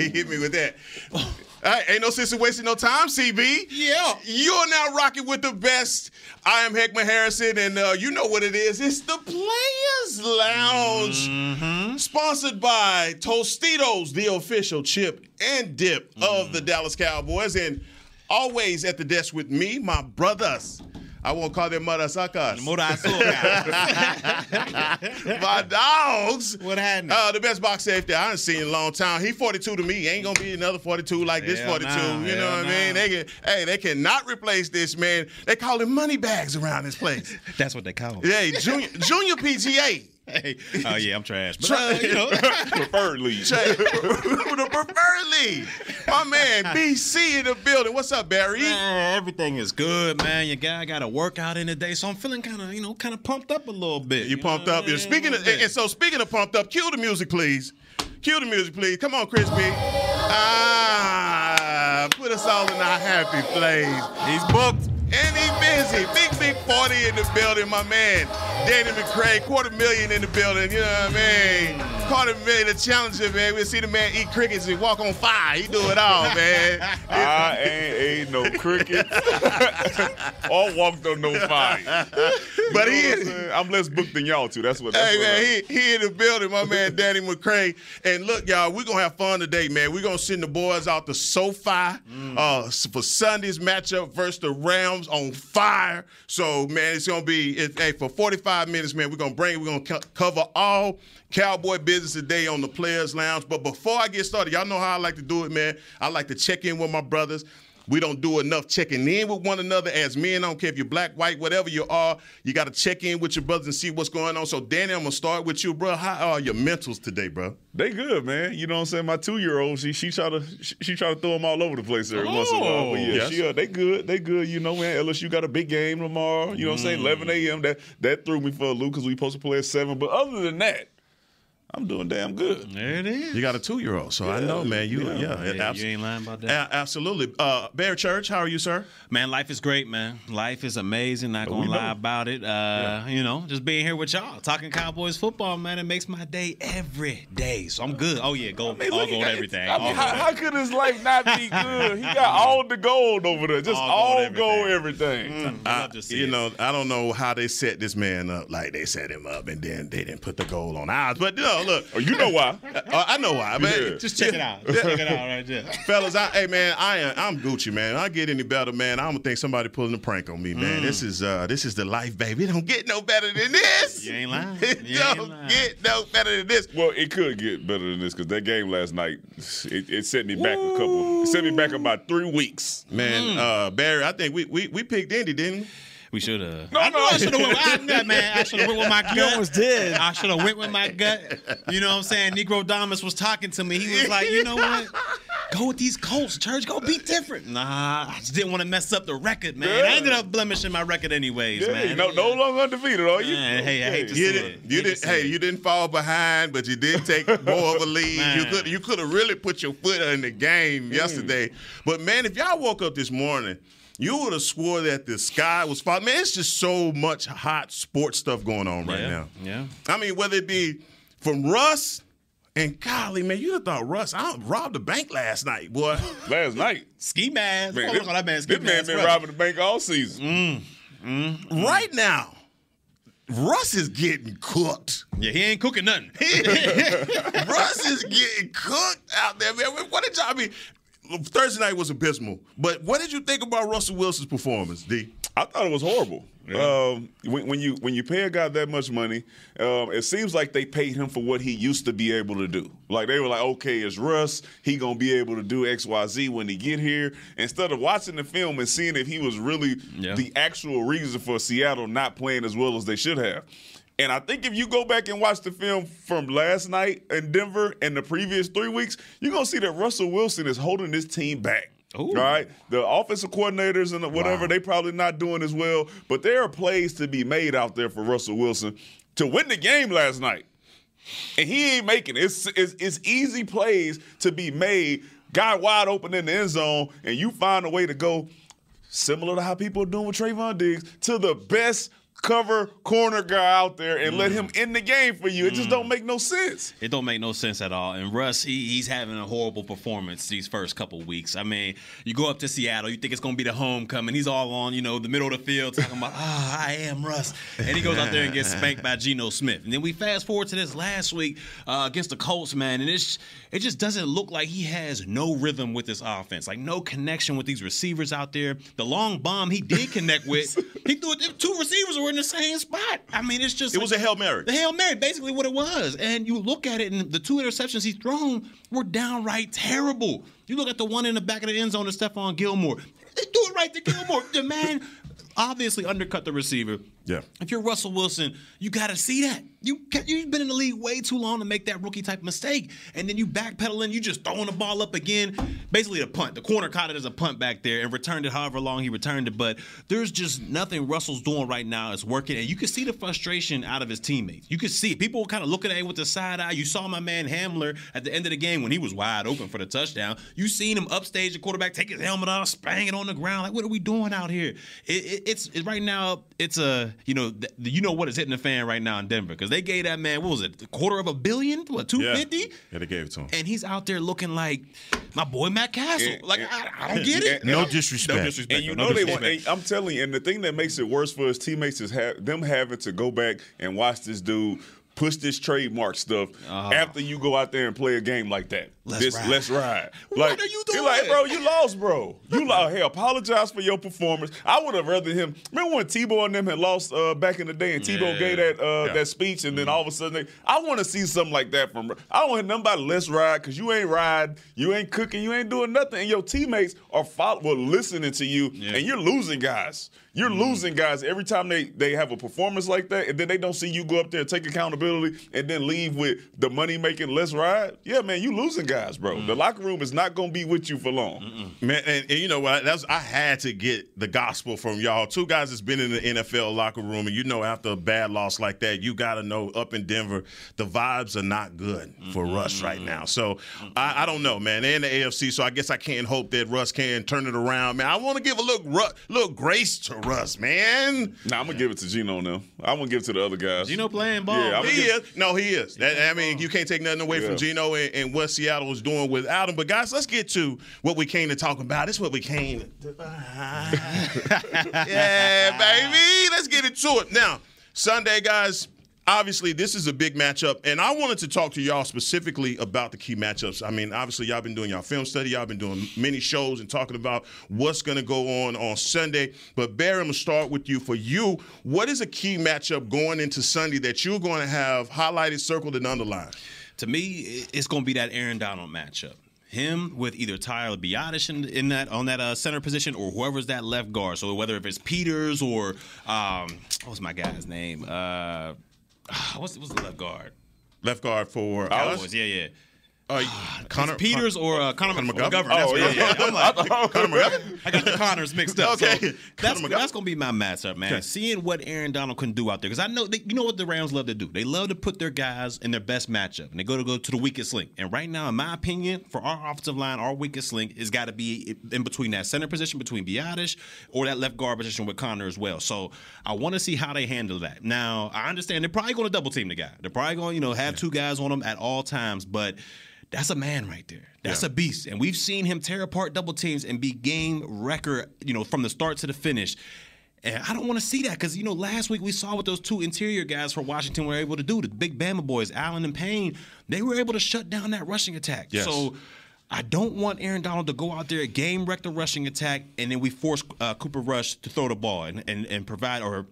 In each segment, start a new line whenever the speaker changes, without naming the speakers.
He hit me with that. All right, ain't no sense in wasting no time, CB.
Yeah.
You're now rocking with the best. I am Heckman Harrison, and uh, you know what it is. It's the Players Lounge.
Mm-hmm.
Sponsored by Tostitos, the official chip and dip of the Dallas Cowboys. And always at the desk with me, my brothers. I won't call them motherfuckers. my dogs.
What happened?
Uh, the best box safety I ain't seen in a long time. He 42 to me. Ain't gonna be another 42 like this 42.
nah,
you know
hell
what I mean? They can, hey, they cannot replace this man. They call him money bags around this place.
That's what they call him.
hey, junior, junior PGA.
Hey, oh yeah, I'm trash. But, uh, you know,
preferred.
Jay, the preferred league. My man, BC in the building. What's up, Barry?
man, everything is good, man. Your guy got a workout in the day, so I'm feeling kind of, you know, kind of pumped up a little bit.
You
know
pumped up.
You're
Speaking of, and, and so speaking of pumped up, cue the music, please. Cue the music, please. Come on, Crispy. Ah, put us all in our happy place.
He's booked.
And he's busy. Big, big 40 in the building, my man. Danny McCray, quarter million in the building. You know what I mean? Quarter million, the challenger, man. We'll see the man eat crickets and walk on fire. He do it all, man.
I ain't ate no cricket or walked on no fire.
But
You
he
know what I'm? I'm less booked than y'all too. That's what. That's
Hey
what
man,
I-
he, he in the building, my man Danny McCray. And look, y'all, we're gonna have fun today, man. We're gonna send the boys out to SoFi uh, for Sunday's matchup versus the Rams on fire. So, man, it's gonna be it, hey for 45 minutes, man. We're gonna bring, we're gonna co- cover all Cowboy business today on the Players Lounge. But before I get started, y'all know how I like to do it, man. I like to check in with my brothers. We don't do enough checking in with one another as men. I don't care if you're black, white, whatever you are. You got to check in with your brothers and see what's going on. So, Danny, I'm gonna start with you, bro. How are your mentals today, bro?
They good, man. You know what I'm saying? My two year old, she she try to she, she try to throw them all over the place every once in a while. But yeah,
yes.
she, uh, they good. They good. You know, man. LSU got a big game tomorrow. You know what I'm saying? 11 a.m. That that threw me for a loop because we supposed to play at seven. But other than that, I'm doing damn good.
There it is.
You got a two year old, so I know, man. You, yeah,
Yeah,
abs-
you ain't lying about that.
a- absolutely. Uh, Bear Church, how are you, sir?
Man, life is great, man. Life is amazing. Not gonna lie
know.
about it. Uh, You know, just being here with y'all, talking Cowboys football, man, it makes my day every day. So I'm good. Oh yeah, gold,
I mean,
all gold,
I-
everything.
I mean,
all
how, how could his life not be good? He got all the gold over there, just
All
all,
gold
gold
everything.
everything.
I love to see
you
it.
know, I don't know how they set this man up. Like they set him up, and then they didn't put the gold on ours. But you know, look,
Oh, you know why?
uh, I know why. Man,
Yeah.
Just check it out. Just check it out right there.
Fellas, I, hey man, I am I'm Gucci, man. I get any better, man. I'm gonna think somebody pulling a prank on me, man. This is uh this is the life, baby. It don't get no better than this.
You ain't lying.
It
You ain't
don't
lying.
get no better than this.
Well, it could get better than this because that game last night, it, it set me back a couple. It set me back about three weeks.
Man, uh Barry, I think we we, we picked Indy, didn't we?
We should have.
No,
I know
no.
I should have went. I, that, man, I should have went with my gut.
almost did.
I should have went with my gut. You know what I'm saying? Negro Damas was talking to me. He was like, you know what? Go with these Colts, church. Go be different. Nah, I just didn't want to mess up the record, man. I ended up blemishing my record anyways,
Yeah,
man.
no, no longer undefeated, are you?
Man, hey, I hate to
You
see
didn't,
it.
you didn't hey,
it.
you didn't fall behind, but you did take more of a lead. You could you could have really put your foot in the game mm. yesterday. But man, if y'all woke up this morning, you would have swore that the sky was falling. Man, it's just so much hot sports stuff going on right
yeah,
now.
Yeah.
I mean, whether it be from Russ and golly, man, you thought Russ I robbed the bank last night, boy.
Last night,
Ski mask.
man,
oh,
this,
look that man. Ski
this man been
Russ.
robbing the bank all season.
Mm.
right now, Russ is getting cooked.
Yeah, he ain't cooking nothing.
Russ is getting cooked out there, man. What did y'all I mean? Thursday night was abysmal, but what did you think about Russell Wilson's performance, D?
I thought it was horrible. Um, when, when you when you pay a guy that much money, um, it seems like they paid him for what he used to be able to do. Like they were like, okay, it's Russ. He gonna be able to do X, Y, Z when he get here. Instead of watching the film and seeing if he was really
Yeah.
the actual reason for Seattle not playing as well as they should have. And I think if you go back and watch the film from last night in Denver and the previous three weeks, you're gonna see that Russell Wilson is holding this team back.
Ooh.
All right, the offensive coordinators and whatever they probably not doing as well, but there are plays to be made out there for Russell Wilson to win the game last night, and he ain't making it. It's, it's, it's easy plays to be made, guy wide open in the end zone, and you find a way to go similar to how people are doing with Trevon Diggs to the best cover corner guy out there and let him in the game for you. It just don't make no sense.
It don't make no sense at all. And Russ, he, he's having a horrible performance these first couple weeks. I mean, you go up to Seattle, you think it's going to be the homecoming. He's all on, you know, the middle of the field talking about, ah, I am Russ. And he goes out there and gets spanked by Geno Smith. And then we fast forward to this last week uh, against the Colts, man, and it's it just doesn't look like he has no rhythm with this offense, like no connection with these receivers out there. The long bomb he did connect with, he threw it. Two receivers were in the same spot. I mean, it's just
It was a Hail Mary.
the Hail Mary, basically what it was. And you look at it, and the two interceptions he's thrown were downright terrible. You look at the one in the back of the end zone to Stephon Gilmore. They do it right to Gilmore. The man obviously undercut the receiver.
Yeah.
If you're Russell Wilson, you got to see that. You you've been in the league way too long to make that rookie type mistake, and then you backpedaling, you just throwing the ball up again. Basically, a punt. The corner caught it as a punt back there and returned it however long he returned it. But there's just nothing Russell's doing right now is working, and you can see the frustration out of his teammates. You can see it. People kind of looking at him with the side eye. You saw my man Hamler at the end of the game when he was wide open for the touchdown. You seen him upstage the quarterback, take his helmet off, spang it on the ground. Like, what are we doing out here? It, it, it's it, right now. It's a you know th- you know what is hitting the fan right now in Denver because they gave that man what was it a quarter of a billion what two fifty?
Yeah. Yeah, they gave it to him.
and he's out there looking like my boy Matt Cassel.
And-
like
and-
I, I don't get it.
and-
No
and-
disrespect.
No disrespect.
And you
no
know they want. And I'm telling you, and the thing that makes it worse for his teammates is ha- them having to go back and watch this dude push this trademark stuff after you go out there and play a game like that.
Let's
this
ride.
let's ride.
What are you
you're like, bro, you lost, bro. You lost. Hey, apologize for your performance. I would have rather him. Remember when Tebow and them had lost uh, back in the day, and Tebow
Yeah.
gave that uh,
Yeah.
that speech, and then all of a sudden, they, I want to see something like that from. I don't want nobody let's ride because you ain't ride, you ain't cooking, you ain't doing nothing, and your teammates are follow, well, listening to you, and you're losing guys. You're mm-hmm. losing guys every time they they have a performance like that, and then they don't see you go up there and take accountability, and then leave with the money making let's ride. Yeah, man, you losing guys, bro. The mm-hmm. locker room is not gonna be with you for long.
Man, and, and you know what? That's I had to get the gospel from y'all. Two guys that's been in the NFL locker room, and you know, after a bad loss like that, you got to know up in Denver, the vibes are not good for Russ right now. So I, I don't know, man. They're in the AFC, so I guess I can't hope that Russ can turn it around, man. I want to give a little little grace to Russ, man.
Nah, I'm gonna give it to Geno now. I'm gonna give it to the other guys.
Geno playing ball.
Yeah,
He
gonna
is. No, he is. That, I mean, you can't take nothing away
Yeah.
from Geno and, and what Seattle is doing without him. But guys, let's get to what we came to talk about. It's what we came. To, yeah, baby. Let's get into it now. Sunday, guys. Obviously, this is a big matchup, and I wanted to talk to y'all specifically about the key matchups. I mean, obviously, y'all been doing y'all film study, y'all been doing many shows and talking about what's going to go on on Sunday. But Barry, I'm gonna start with you. For you, what is a key matchup going into Sunday that you're going to have highlighted, circled, and underlined?
to me, it's going to be that Aaron Donald matchup. Him with either Tyler Biadasz in, in that on that uh, center position, or whoever's that left guard. So whether if it's Peters or um, was my guy's name? Uh, what's what's the left guard?
Left guard for
Cowboys. Yeah, yeah.
Uh, Connor
It's Peters or uh, Connor,
Connor
McGovern.
McGovern?
That's
Oh,
what-
yeah.
I'm like,
Connor McGovern.
I got the Connors mixed up.
Okay.
So that's
McGovern.
that's gonna be my matchup, man. Seeing what Aaron Donald can do out there, because I know they, you know what the Rams love to do. They love to put their guys in their best matchup, and they go to go to the weakest link. And right now, in my opinion, for our offensive line, our weakest link has got to be in between that center position between Biadasz or that left guard position with Connor as well. So I want to see how they handle that. Now I understand they're probably going to double team the guy. They're probably going to you know have two guys on him at all times, but. That's a man right there. That's
Yeah.
a beast. And we've seen him tear apart double teams and be game record, you know, from the start to the finish. And I don't want to see that because, you know, last week we saw what those two interior guys for Washington were able to do. The big Bama boys, Allen and Payne, they were able to shut down that rushing attack.
Yes.
So I don't want Aaron Donald to go out there, game wreck the rushing attack, and then we force uh, Cooper Rush to throw the ball and, and, and provide or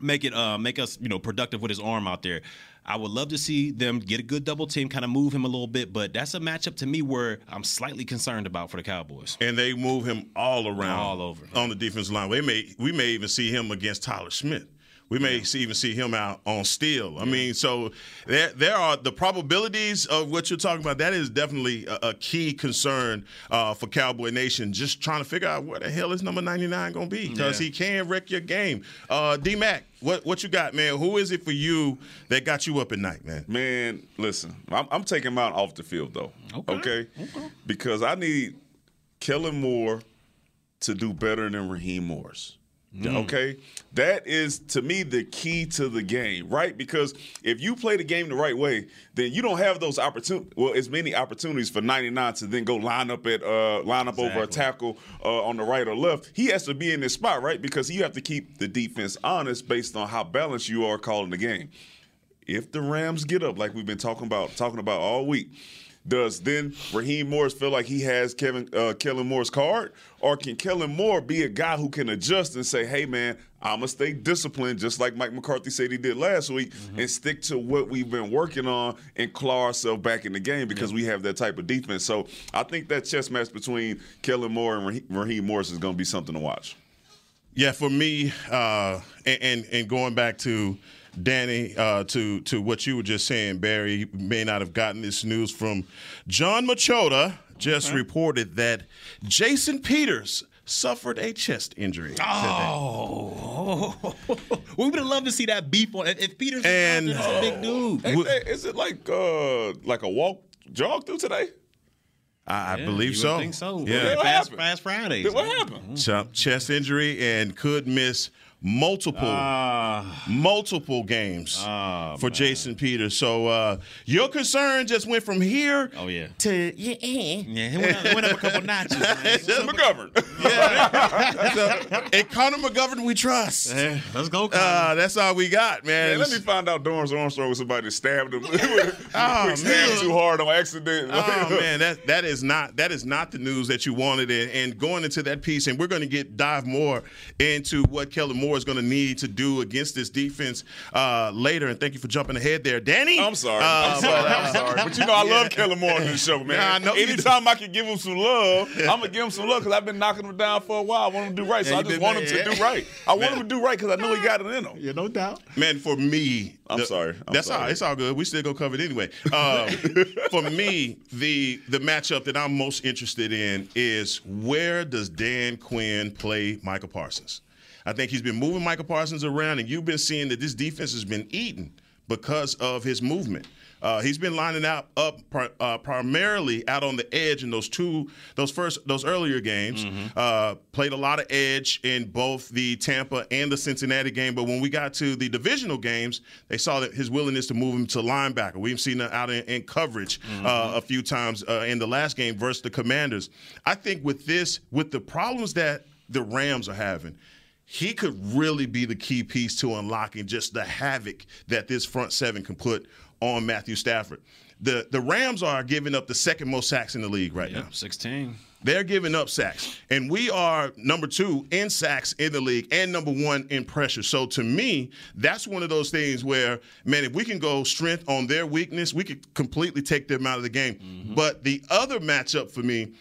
make it uh, make us you know productive with his arm out there. I would love to see them get a good double team, kind of move him a little bit, but that's a matchup to me where I'm slightly concerned about for the Cowboys.
and they move him all around,
All over.
on the defensive line. We may we may even see him against Tyler Smith. We may see, even see him out on Steele. I mean, so there there are the probabilities of what you're talking about. That is definitely a, a key concern uh, for Cowboy Nation. Just trying to figure out where the hell is number 99 going to be because
Yeah.
he can wreck your game. Uh, D Mac, what what you got, man? Who is it for you that got you up at night, man?
Man, listen, I'm, I'm taking mine off the field though.
Okay.
Because I need Kellen Moore to do better than Raheem Morris. Okay, that is to me the key to the game, right? Because if you play the game the right way, then you don't have those opportunities. Well, as many opportunities for 99 to then go line up at uh, line up over a tackle uh, on the right or left. He has to be in this spot, right? Because you have to keep the defense honest based on how balanced you are calling the game if the Rams get up, like we've been talking about talking about all week, does then Raheem Morris feel like he has Kevin uh, Kellen Moore's card, or can Kellen Moore be a guy who can adjust and say, "Hey, man, I'm gonna stay disciplined, just like Mike McCarthy said he did last week, and stick to what we've been working on and claw ourselves back in the game because we have that type of defense." So I think that chess match between Kellen Moore and Raheem- Raheem Morris is gonna be something to watch.
Yeah, for me, uh, and, and and going back to Danny, uh, to to what you were just saying, Barry you may not have gotten this news from Jon Machota. Just reported that Jason Peters suffered a chest injury today.
Oh, we would have loved to see that beef on. If, if Peters
And-
and a big dude.
Hey, hey, is it like uh, like a walk jog through today?
I, I
Yeah,
believe
you
so.
would Think so.
Yeah,
What
fast,
happened?
fast Fridays.
What
man.
happened?
Ch- chest injury and could miss multiple
Ah,
multiple games
Ah,
for Jason Peters. So uh, your concern just went from here
oh yeah.
to yeah.
Yeah, he went up, he went up a couple notches. Man.
McGovern. Yeah.
and Connor McGovern, we trust.
Yeah, let's go. Connor.
Uh, that's all we got, man.
Man, let me find out Dorance Armstrong was somebody that stabbed him.
Oh,
Quick stabbed
man.
too hard on accident.
Oh man, that that is not that is not the news that you wanted. And, and going into that piece, and we're going to get dive more into what Kelly Moore is going to need to do against this defense uh, later. And thank you for jumping ahead there, Danny.
I'm sorry.
Uh,
I'm sorry. I'm sorry. But you know, I love Kellen Moore on this show, man.
Nah, I know.
Anytime I can give him some love, I'm gonna give him some love because I've been knocking him down for a while. I want him to do right, so
Yeah,
I just
been-
want him to do right. I want him to do right because I know he got it in him.
yeah, no doubt.
Man, for me,
I'm
the-
sorry. I'm
that's all.
sorry.
It's all good. We still gonna cover it anyway. Um, for me, the the matchup that I'm most interested in is where does Dan Quinn play Micah Parsons? I think he's been moving Micah Parsons around, and you've been seeing that this defense has been eaten because of his movement. Uh, he's been lining out up uh, primarily out on the edge in those two, those first, those earlier games. Uh, played a lot of edge in both the Tampa and the Cincinnati game. But when we got to the divisional games, they saw that his willingness to move him to linebacker. We've seen that out in, in coverage uh, a few times uh, in the last game versus the Commanders. I think with this, with the problems that the Rams are having he could really be the key piece to unlocking just the havoc that this front seven can put on Matthew Stafford. The the Rams are giving up the second most sacks in the league right now.
16.
They're giving up sacks. And we are number two in sacks in the league and number one in pressure. So to me, that's one of those things where, man, if we can go strength on their weakness, we could completely take them out of the game. Mm-hmm. But the other matchup for me,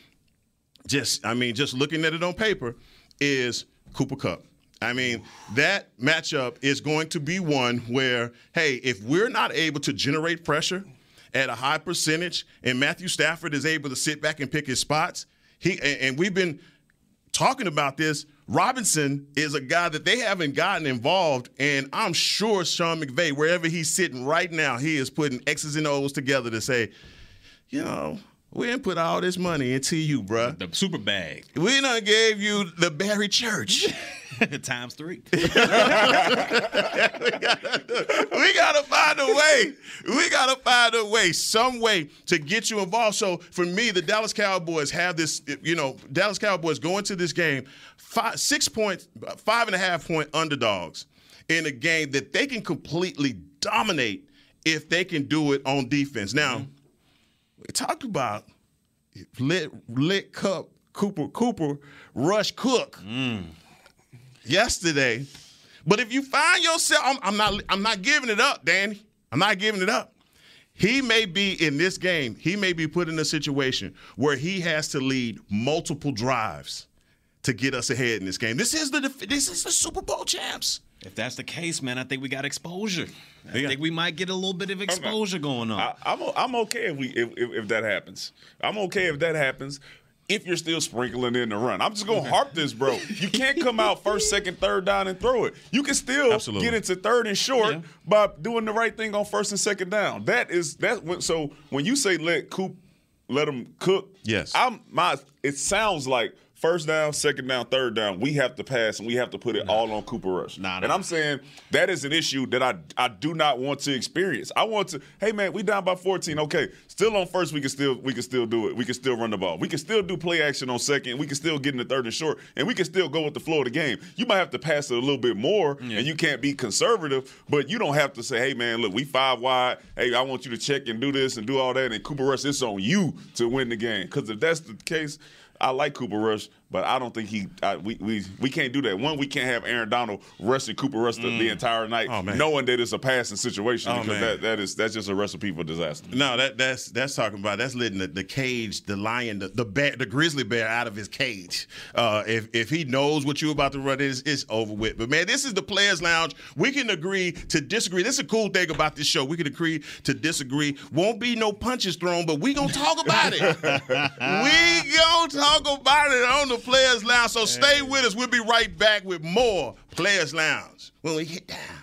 just I mean, just looking at it on paper, is Cooper Kupp. I mean, that matchup is going to be one where, hey, if we're not able to generate pressure at a high percentage, and Matthew Stafford is able to sit back and pick his spots, he and, we've been talking about this. Robinson is a guy that they haven't gotten involved, and I'm sure Sean McVay, wherever he's sitting right now, he is putting X's and O's together to say, you know, we didn't put all this money into you, bruh.
The super bag
We done gave you the Barry Church.
times three.
we gotta find a way. We gotta find a way, some way to get you involved. So for me, the Dallas Cowboys have this. You know, Dallas Cowboys go into this game five, six point, five and a half point underdogs in a game that they can completely dominate if they can do it on defense. Now, mm-hmm. We talked about lit lit cup Cooper Cooper Rush Cook yesterday. But if you find yourself, I'm, I'm not, I'm not giving it up, Danny. I'm not giving it up. He may be in this game. He may be put in a situation where he has to lead multiple drives to get us ahead in this game. This is the this is the Super Bowl champs.
If that's the case, man, I think we got exposure. I
Yeah.
think we might get a little bit of exposure going on.
I, I'm o- I'm okay if we if, if, if that happens. I'm okay if that happens. If you're still sprinkling in the run, I'm just gonna harp this, bro. You can't come out first, second, third down and throw it. You can still
Absolutely.
get into third and short
Yeah.
by doing the right thing on first and second down. That is that. When, so when you say let Coop let him cook,
Yes.
I'm my. It sounds like. First down, second down, third down, we have to pass and we have to put it all on Cooper Rush.
Nah,
and. I'm saying that is an issue that I I do not want to experience. I want to, hey man, we down by 14. Okay, still on first, we can still we can still do it. We can still run the ball. We can still do play action on second. We can still get in the third and short, and we can still go with the flow of the game. You might have to pass it a little bit more, and you can't be conservative, but you don't have to say, hey man, look, we five wide. Hey, I want you to check and do this and do all that. And Cooper Rush, it's on you to win the game. Because if that's the case. I like Cooper Rush, but I don't think he. I, we, we we can't do that. One, we can't have Aaron Donald rushing Cooper Rush the, the entire night,
Oh,
knowing that it's a passing situation
Oh,
because
man.
that, that is that's just a recipe for disaster.
No, that that's that's talking about that's letting the, the cage, the lion, the the, bear, the grizzly bear out of his cage. Uh, if if he knows what you're about to run, it's, it's over with. But man, this is the Players Lounge. We can agree to disagree. This is a cool thing about this show. We can agree to disagree. Won't be no punches thrown, but we gonna talk about it. we gonna talk about it on the Players Lounge. So stay with us. We'll be right back with more Players Lounge when we get down.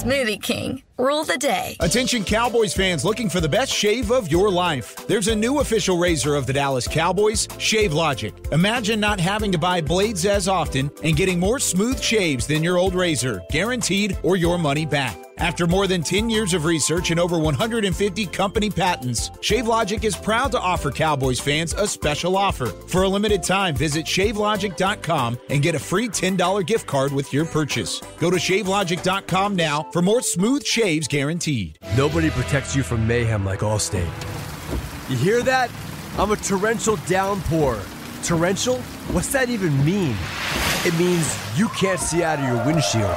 Smoothie King, rule the day.
Attention Cowboys fans looking for the best shave of your life. There's a new official razor of the Dallas Cowboys, ShaveLogic. Imagine not having to buy blades as often and getting more smooth shaves than your old razor, guaranteed or your money back. After more than 10 years of research and over 150 company patents, ShaveLogic is proud to offer Cowboys fans a special offer. For a limited time, visit shavelogic.com and get a free $10 gift card with your purchase. Go to shavelogic.com now for more smooth shaves guaranteed.
Nobody protects you from mayhem like Allstate. You hear that? I'm a torrential downpour. Torrential? What's that even mean? It means you can't see out of your windshield.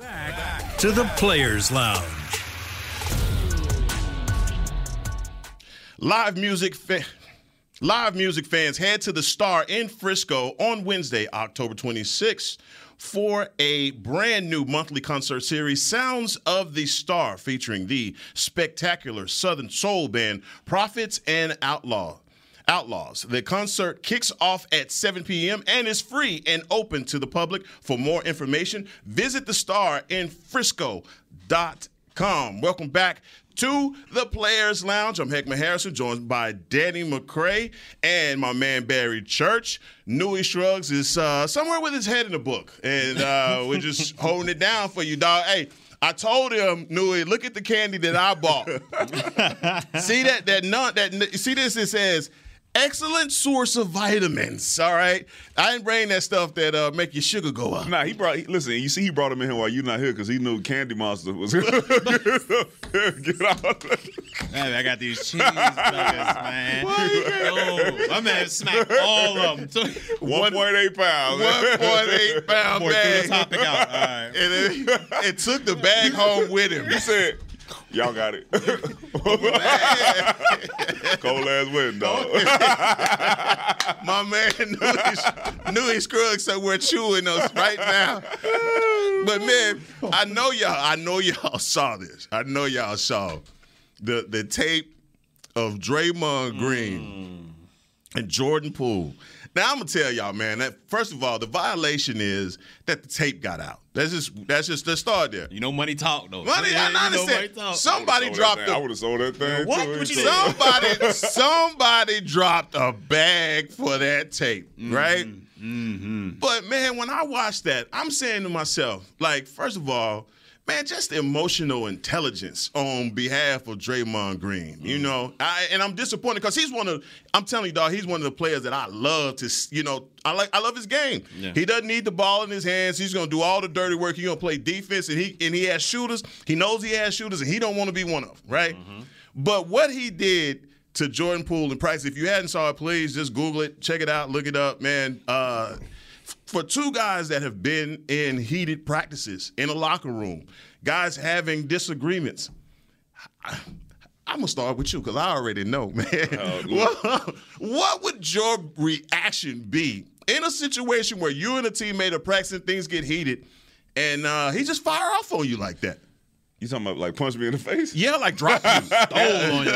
Back to the Players Lounge.
Live music fa- Live music fans head to the Star in Frisco on Wednesday, October 26th for a brand new monthly concert series, Sounds of the Star, featuring the spectacular Southern Soul band Prophets and Outlaw. Outlaws. The concert kicks off at 7 p.m. and is free and open to the public. For more information, visit the star in Frisco.com. Welcome back to the Players Lounge. I'm Heckman Harrison, joined by Danny McCray and my man Barry Church. Newy Scruggs is uh, somewhere with his head in the book, and uh, we're just holding it down for you, dog. Hey, I told him, Newey, look at the candy that I bought. see that that nut that see this? It says excellent source of vitamins. All right, I didn't bring that stuff that uh, make your sugar go up.
Nah, he brought. Listen, you see, he brought him in here while you're not here because he knew Candy Monster was. Get
out. Man, I got these cheese nuggets, man. Oh, my man smacked all of them.
One point eight pounds.
One point eight pound
Boy,
bag.
threw the topic out. All right.
And it, it took the bag home with him.
He said, "Y'all got it." Cold ass win, dog.
My man knew he, knew he scrubbed somewhere chewing us right now. But man, I know y'all. I know y'all saw this. I know y'all saw the the tape of Draymond Green mm. and Jordan Poole. Now I'm gonna tell y'all, man. That first of all, the violation is that the tape got out. That's just that's just the start there.
You know, money talk though.
Money,
Yeah,
I understand.
money.
Somebody dropped
I would have sold that thing.
What?
too.
What you
He
did?
sold-
somebody somebody dropped a bag for that tape, mm-hmm. right? Mm-hmm. But man, when I watch that, I'm saying to myself, like, first of all, man, just emotional intelligence on behalf of Draymond Green. You know, I, and I'm disappointed because he's one of. I'm telling you, dog, he's one of the players that I love to. You know, I like. I love his game.
Yeah.
He doesn't need the ball in his hands. He's going to do all the dirty work. He's going to play defense, and he and he has shooters. He knows he has shooters, and he don't want to be one of them, right? But what he did to Jordan Poole and Price, if you hadn't saw it, please just Google it, check it out, look it up, man. Uh, for two guys that have been in heated practices in a locker room, guys having disagreements. I, I'm gonna start with you because I already know, man. what, what would your reaction be in a situation where you and a teammate are practicing, things get heated, and uh, he just fire off on you like that?
You talking about like punch me in the face?
Yeah, like drop you.
Stole on you.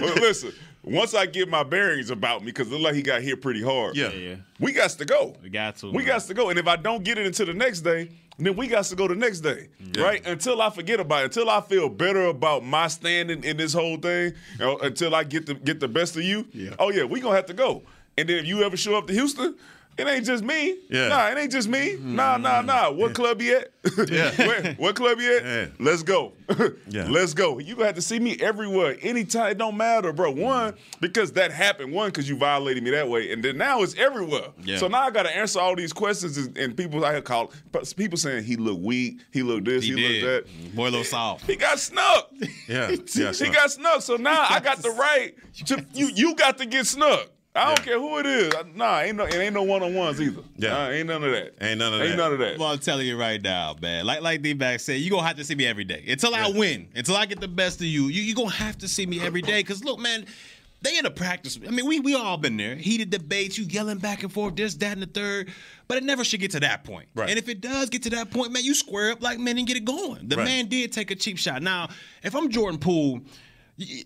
Well, listen, once I get my bearings about me, because it look like he got hit pretty hard.
Yeah.
Yeah, yeah.
We got to go.
We got to.
We got to go. And if I don't get it until the next day, then we got to go the next day. Right? Until I forget about it, until I feel better about my standing in this whole thing, you know, until I get the get the best of you. Oh yeah, we gonna have to go. And then if you ever show up to Houston, it ain't just me.
Yeah.
Nah, it ain't just me. Mm-hmm. Nah, nah, nah. What club you at?
Yeah.
Where, what club you at?
Yeah.
Let's go.
Yeah.
Let's go. You gonna have to see me everywhere, anytime. It don't matter, bro. Mm-hmm. One, because that happened. One, because you violated me that way, and then now it's everywhere.
Yeah.
So now I got to answer all these questions, and, and people I call people saying he looked weak, he looked this,
He
he, looked that. Mm-hmm.
Boy, a little soft.
He got snuck.
Yeah, yeah,
he got snuck. So now I got the right to you. You got to get snuck. I don't care who it is. Nah, ain't no, it ain't no one on ones either.
Yeah.
Nah, ain't none of that.
Ain't none of
ain't
that.
none of that.
Well, I'm telling you right now, man. Like like D-Back said, you gonna have to see me every day until I win, until I get the best of you. You you gonna have to see me every day. Cause look, man, they in a practice. I mean, we we all been there. Heated debates, you yelling back and forth, this, that, and the third. But it never should get to that point.
Right.
And if it does get to that point, man, you square up like men and get it going. The
Right.
man did take a cheap shot. Now, if I'm Jordan Poole. y-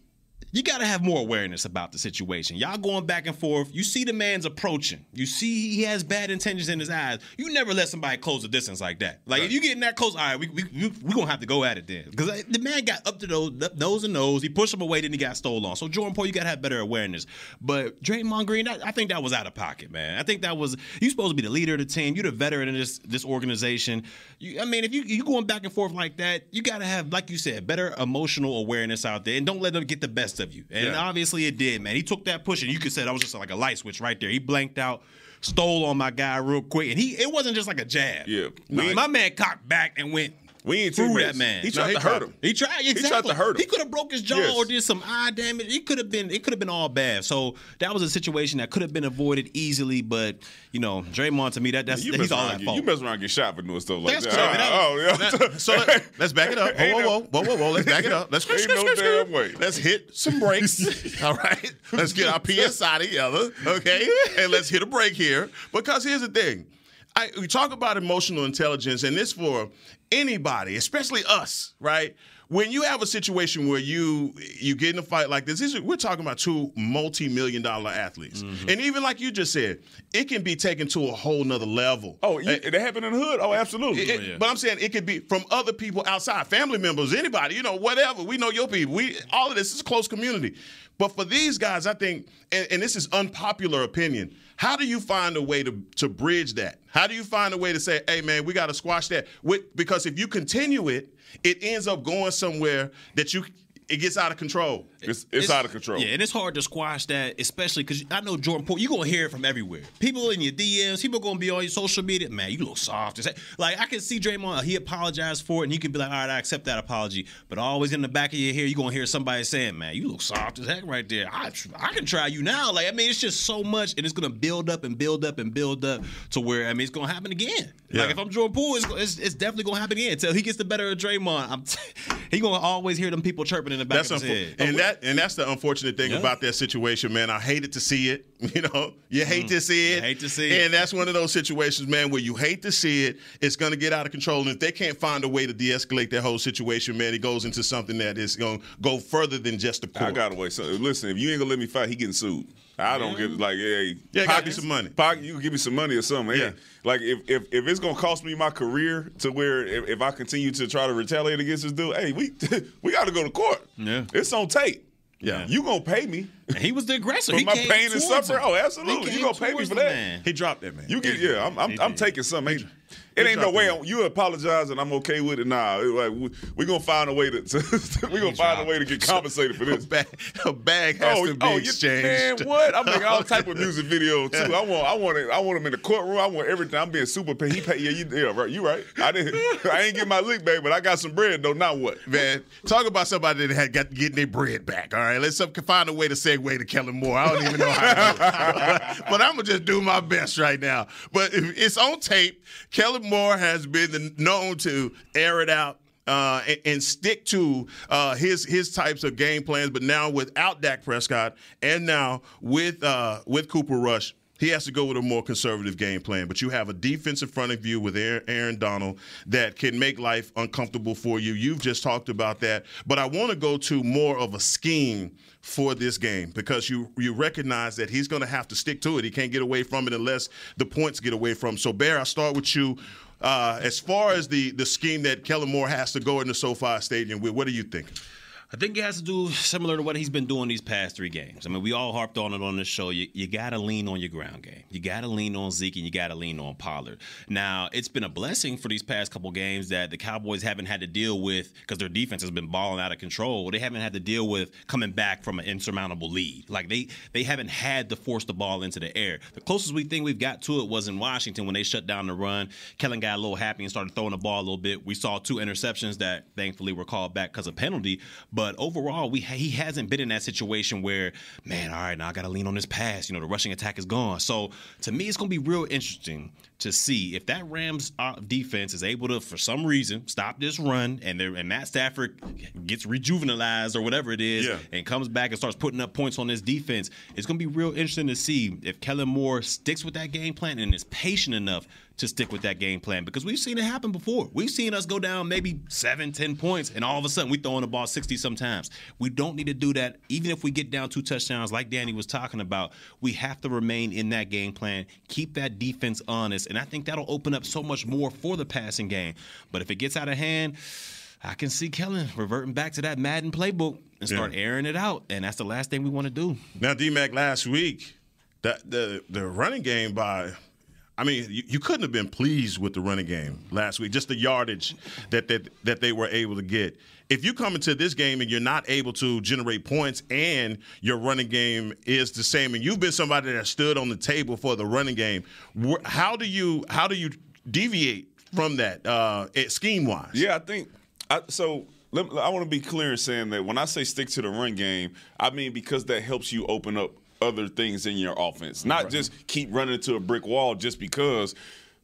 you got to have more awareness about the situation. Y'all going back and forth. You see the man's approaching. You see he has bad intentions in his eyes. You never let somebody close the distance like that. Like if you getting that close, all right, we we we, we gonna have to go at it then. Because the man got up to those nose and nose. He pushed him away, then he got stolen. So Jordan Poole, you gotta have better awareness. But Draymond Green, I, I think that was out of pocket, man. I think that was you supposed to be the leader of the team. You're the veteran in this this organization. You, I mean, if you you going back and forth like that, you gotta have, like you said, better emotional awareness out there, and don't let them get the best of you. And
Yeah.
obviously it did, man. He took that push, and you could say that was just like a light switch right there. He blanked out. Stole on my guy real quick, and he it wasn't just like a jab.
Yeah.
My man cocked back and went
We ain't
through that man.
He tried
he
to hurt
to.
him.
He tried exactly.
He tried to hurt him.
He could have broke his jaw
Yes.
or did some eye damage. It could have been. It could have been all bad. So that was a situation that could have been avoided easily. But you know, Draymond to me, that that's
You
he's all that fault.
you mess around get shot for doing stuff like
That's
that.
true. Oh, that-
oh, yeah.
So let, let's back it up. Whoa, whoa, whoa, whoa, whoa, whoa. Let's back it up. Let's
Ain't no damn way.
Let's hit some breaks. All right. Let's get our PSI together. Okay. And let's hit a break here. Because here's the thing. I, we talk about emotional intelligence, and this for anybody, especially us, right? When you have a situation where you you get in a fight like this, these are, we're talking about two multi-million dollar athletes, mm-hmm. and even like you just said, it can be taken to a whole nother level.
Oh, you, it happened in the hood? Oh, absolutely.
It- it- But I'm saying it could be from other people outside, family members, anybody, you know, whatever. We know your people. We all of this is a close community. But for these guys, I think, and, and this is unpopular opinion. How do you find a way to to bridge that? How do you find a way to say, "Hey, man, we got to squash that"? With, because if you continue it, it ends up going somewhere that you it gets out of control.
It's, it's, out of control.
Yeah, and it's hard to squash that, especially because I know Jordan Poole. You're gonna hear it from everywhere. People in your DMs, people gonna be on your social media. Man, you look soft. As heck. Like I can see Draymond. He apologized for it, and you can be like, all right, I accept that apology. But always in the back of your head, you are gonna hear somebody saying, "Man, you look soft as heck right there. I I can try you now." Like I mean, it's just so much, and it's gonna build up and build up and build up to where I mean, it's gonna happen again. Yeah. Like if I'm Jordan Poole, it's, it's, it's, definitely gonna happen again until he gets the better of Draymond. I'm t- he gonna always hear them people chirping in the back
that's
of his
head. And that and that's the unfortunate thing about that situation, man. I hated to see it. You know, you hate mm. to see it.
You hate to see it.
And that's one of those situations, man, where you hate to see it. It's gonna get out of control, and if they can't find a way to de-escalate that whole situation, man, it goes into something that is gonna go further than just the court.
I got away. So listen, if you ain't gonna let me fight, he getting sued. I don't give like hey,
yeah, pocket me some money.
Pocket, you can give me some money or something.
Yeah.
Hey, like if, if if it's gonna cost me my career to where if, if I continue to try to retaliate against this dude, hey, we we got to go to court.
Yeah,
it's on tape.
Yeah,
you gonna pay me?
And he was the aggressor.
For
he
my pain and suffering.
Him.
Oh, absolutely. You gonna pay me for that?
Man.
He dropped that man.
You get yeah. I'm I'm, I'm taking something. It ain't no way I'm, you apologize and I'm okay with it. Nah, like we, we gonna find a way to, to we gonna find a way to get compensated for this.
a, bag, a bag has
oh,
to be
oh,
exchanged.
Man, what? I'm making all type of music videos too. I want I want it. I want him in the courtroom. I want everything. I'm being super paid. He pay. Yeah, you, yeah, right. You right. I didn't. I ain't get my lick back, but I got some bread though. Now what?
Man, talk about somebody that had got getting their bread back. All right, let's find a way to segue to Kellen Moore. I don't even know how to do it, but I'm gonna just do my best right now. But if it's on tape. Kellen Moore has been been known to air it out uh, and, and, stick to uh, his his types of game plans. But now without Dak Prescott, and now with uh, with Cooper Rush. He has to go with a more conservative game plan, but you have a defense in front of you with Aaron Donald that can make life uncomfortable for you. You've just talked about that, but I want to go to more of a scheme for this game because you you recognize that he's going to have to stick to it. He can't get away from it unless the points get away from. Him. So, Bear, I start with you. Uh, as far as the the scheme that Kellen Moore has to go into SoFi Stadium with, what do you think?
I think it has to do similar to what he's been doing these past three games. I mean, we all harped on it on this show. You, you got to lean on your ground game. You got to lean on Zeke and you got to lean on Pollard. Now, it's been a blessing for these past couple games that the Cowboys haven't had to deal with because their defense has been balling out of control. They haven't had to deal with coming back from an insurmountable lead. Like they they haven't had to force the ball into the air. The closest we think we've got to it was in Washington when they shut down the run. Kellen got a little happy and started throwing the ball a little bit. We saw two interceptions that thankfully were called back because of penalty. But overall, we he hasn't been in that situation where, man, all right, now I got to lean on this pass. You know, the rushing attack is gone. So to me, it's going to be real interesting to see if that Rams uh, defense is able to, for some reason, stop this run and and Matt Stafford gets rejuvenalized or whatever it is
yeah.
and comes back and starts putting up points on this defense. It's going to be real interesting to see if Kellen Moore sticks with that game plan and is patient enough to stick with that game plan because we've seen it happen before. We've seen us go down maybe seven, ten points, and all of a sudden we throw throwing the ball 60 sometimes. We don't need to do that. Even if we get down two touchdowns, like Danny was talking about, we have to remain in that game plan, keep that defense honest, and I think that'll open up so much more for the passing game. But if it gets out of hand, I can see Kellen reverting back to that Madden playbook and start yeah. airing it out, and that's the last thing we want to do.
Now, D Mac, last week, that the the running game by I mean, you, you, couldn't have been pleased with the running game last week, just the yardage that, that that they were able to get. If you come into this game and you're not able to generate points and your running game is the same, and you've been somebody that stood on the table for the running game, how do you how do you deviate from that uh, scheme wise?
Yeah, I think I, so. I want to be clear in saying that when I say stick to the run game, I mean because that helps you open up other things in your offense. Not right. just keep running to a brick wall just because.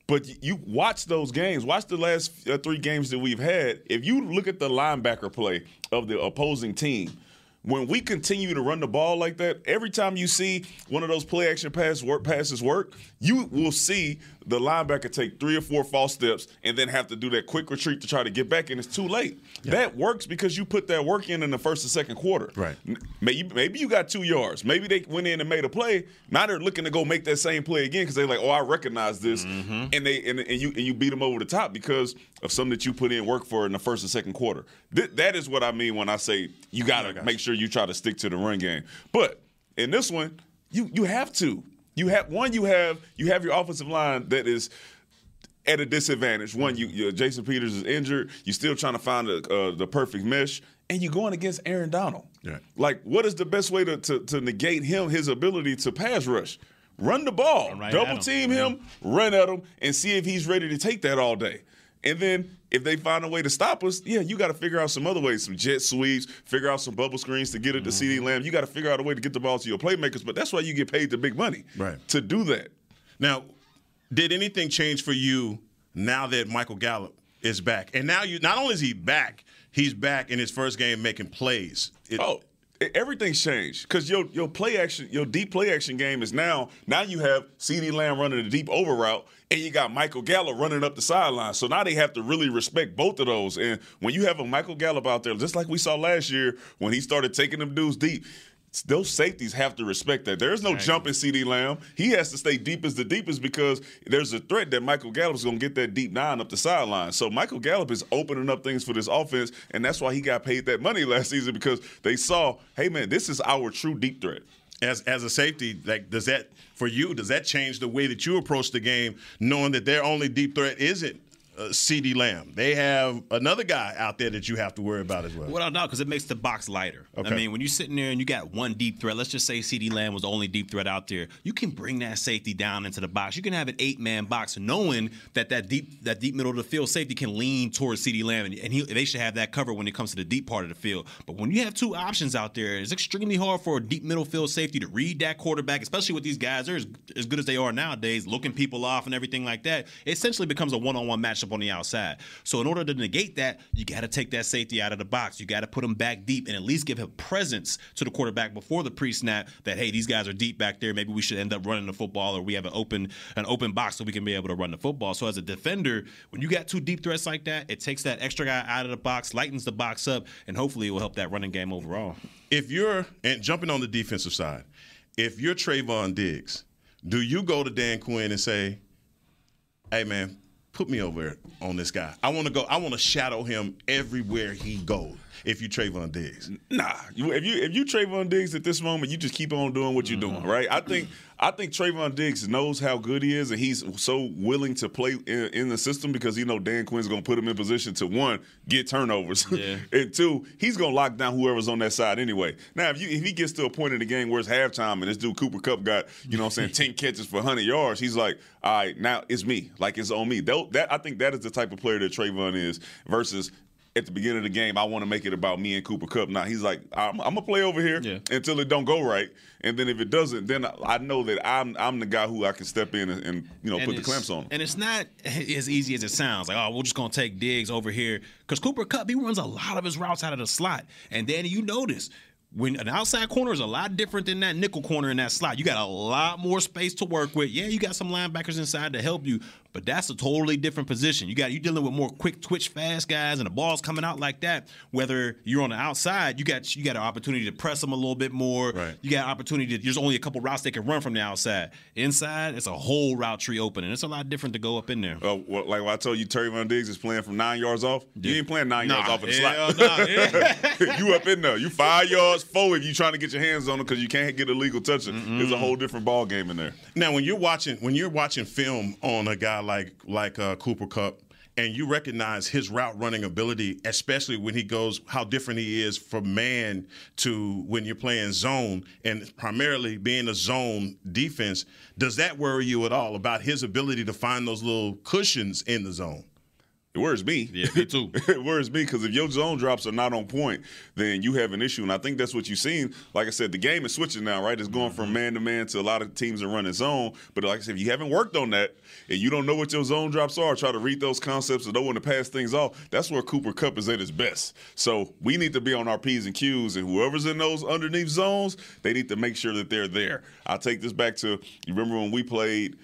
But you watch those games. Watch the last uh, three games that we've had. If you look at the linebacker play of the opposing team, when we continue to run the ball like that, every time you see one of those play action pass work passes work, you will see the linebacker take three or four false steps and then have to do that quick retreat to try to get back, and it's too late. Yeah. That works because you put that work in in the first and second quarter.
Right.
Maybe maybe you got two yards. Maybe they went in and made a play. Now they're looking to go make that same play again because they're like, oh, I recognize this, mm-hmm. and they and, and you and you beat them over the top because of something that you put in work for in the first and second quarter. Th- that is what I mean when I say you got to make sure you try to stick to the run game. But in this one, you you have to. You have one. You have you have your offensive line that is at a disadvantage. One, you, you Jason Peters is injured. You're still trying to find a, uh, the perfect mesh, and you're going against Aaron Donald.
Yeah.
Like, what is the best way to, to, to negate him his ability to pass rush? Run the ball,
Right
double
at him.
team him, run at him, and see if he's ready to take that all day. And then if they find a way to stop us, yeah, you got to figure out some other ways, some jet sweeps, figure out some bubble screens to get it to
Mm-hmm.
CeeDee Lamb. You got to figure out a way to get the ball to your playmakers. But that's why you get paid the big money,
Right.
To do that.
Now, did anything change for you now that Michael Gallup is back? And now you not only is he back, he's back in his first game making plays. It-
Oh, everything's changed because your your play action, your deep play action game is now. Now you have CeeDee Lamb running a deep over route, and you got Michael Gallup running up the sideline. So now they have to really respect both of those. And when you have a Michael Gallup out there, just like we saw last year when he started taking them dudes deep. Those safeties have to respect that. There's no jump in CeeDee Lamb. He has to stay deep as the deepest because there's a threat that Michael Gallup's going to get that deep nine up the sideline. So Michael Gallup is opening up things for this offense, and that's why he got paid that money last season because they saw, hey man, this is our true deep threat.
as as a safety, like does that for you? Does that change the way that you approach the game, knowing that their only deep threat isn't uh, CeeDee Lamb? They have another guy out there that you have to worry about as well.
Without doubt, because it makes the box lighter.
Okay.
I mean, when you're sitting there and you got one deep threat, let's just say CeeDee Lamb was the only deep threat out there. You can bring that safety down into the box. You can have an eight man box, knowing that that deep that deep middle of the field safety can lean towards CeeDee Lamb, and, and he, they should have that cover when it comes to the deep part of the field. But when you have two options out there, it's extremely hard for a deep middle field safety to read that quarterback, especially with these guys. They're as, as good as they are nowadays, looking people off and everything like that. It essentially becomes a one on one matchup on the outside. So in order to negate that, you got to take that safety out of the box. You got to put him back deep and at least give him presence to the quarterback before the pre-snap that hey, these guys are deep back there. Maybe we should end up running the football or we have an open an open box so we can be able to run the football. So as a defender, when you got two deep threats like that, it takes that extra guy out of the box, lightens the box up, and hopefully it will help that running game overall.
if you're and jumping on the defensive side, if you're Trevon Diggs, do you go to Dan Quinn and say, "Hey, man, put me over on this guy. I want to go. I want to shadow him everywhere he goes." If you Trevon Diggs,
Nah, you, if you if you Trevon Diggs at this moment, you just keep on doing what you're doing, mm-hmm. right? I think I think Trevon Diggs knows how good he is, and he's so willing to play in, in the system because he know Dan Quinn's going to put him in position to one get turnovers, and two he's going to lock down whoever's on that side anyway. Now, if you if he gets to a point in the game where it's halftime and this dude Cooper Kupp got you know what I'm saying ten catches for 100 yards, he's like, all right, now it's me, like it's on me. That, that I think that is the type of player that Trevon is versus at the beginning of the game, I want to make it about me and Cooper Kupp. Now he's like, I'm, I'm gonna play over here until it don't go right, and then if it doesn't, then I, know that I'm I'm the guy who I can step in and, and you know
And
put the clamps on. him.
And it's not as easy as it sounds. Like, oh, we're just gonna take Diggs over here because Cooper Kupp he runs a lot of his routes out of the slot. And Danny, you notice when an outside corner is a lot different than that nickel corner in that slot. You got a lot more space to work with. Yeah, you got some linebackers inside to help you, but that's a totally different position. You got you dealing with more quick twitch, fast guys, and the ball's coming out like that. Whether you're on the outside, you got you got an opportunity to press them a little bit more.
Right.
You got an opportunity. To, there's only a couple routes they can run from the outside. Inside, it's a whole route tree open, and it's a lot different to go up in there.
Uh, well, like I told you, Trevon Diggs is playing from nine yards off. You ain't playing nine yards off of the
hell
slot.
nah, yeah.
you up in there. You five yards, four if you trying to get your hands on him because you can't get a legal touch. It's a whole different ball game in there.
now when you're watching when you're watching film on a guy like like uh, Cooper Kupp. And you recognize his route running ability, especially when he goes, how different he is from man to when you're playing zone, and primarily being a zone defense. Does that worry you at all about his ability to find those little cushions in the zone?
It worries me.
Yeah, me too.
it worries me because if your zone drops are not on point, then you have an issue. And I think that's what you've seen. Like I said, the game is switching now, right? It's going from man to man to a lot of teams are running zone. But like I said, if you haven't worked on that and you don't know what your zone drops are, try to read those concepts and know when to pass things off, that's where Cooper Kupp is at his best. So we need to be on our P's and Q's, and whoever's in those underneath zones, they need to make sure that they're there. I'll take this back to you remember when we played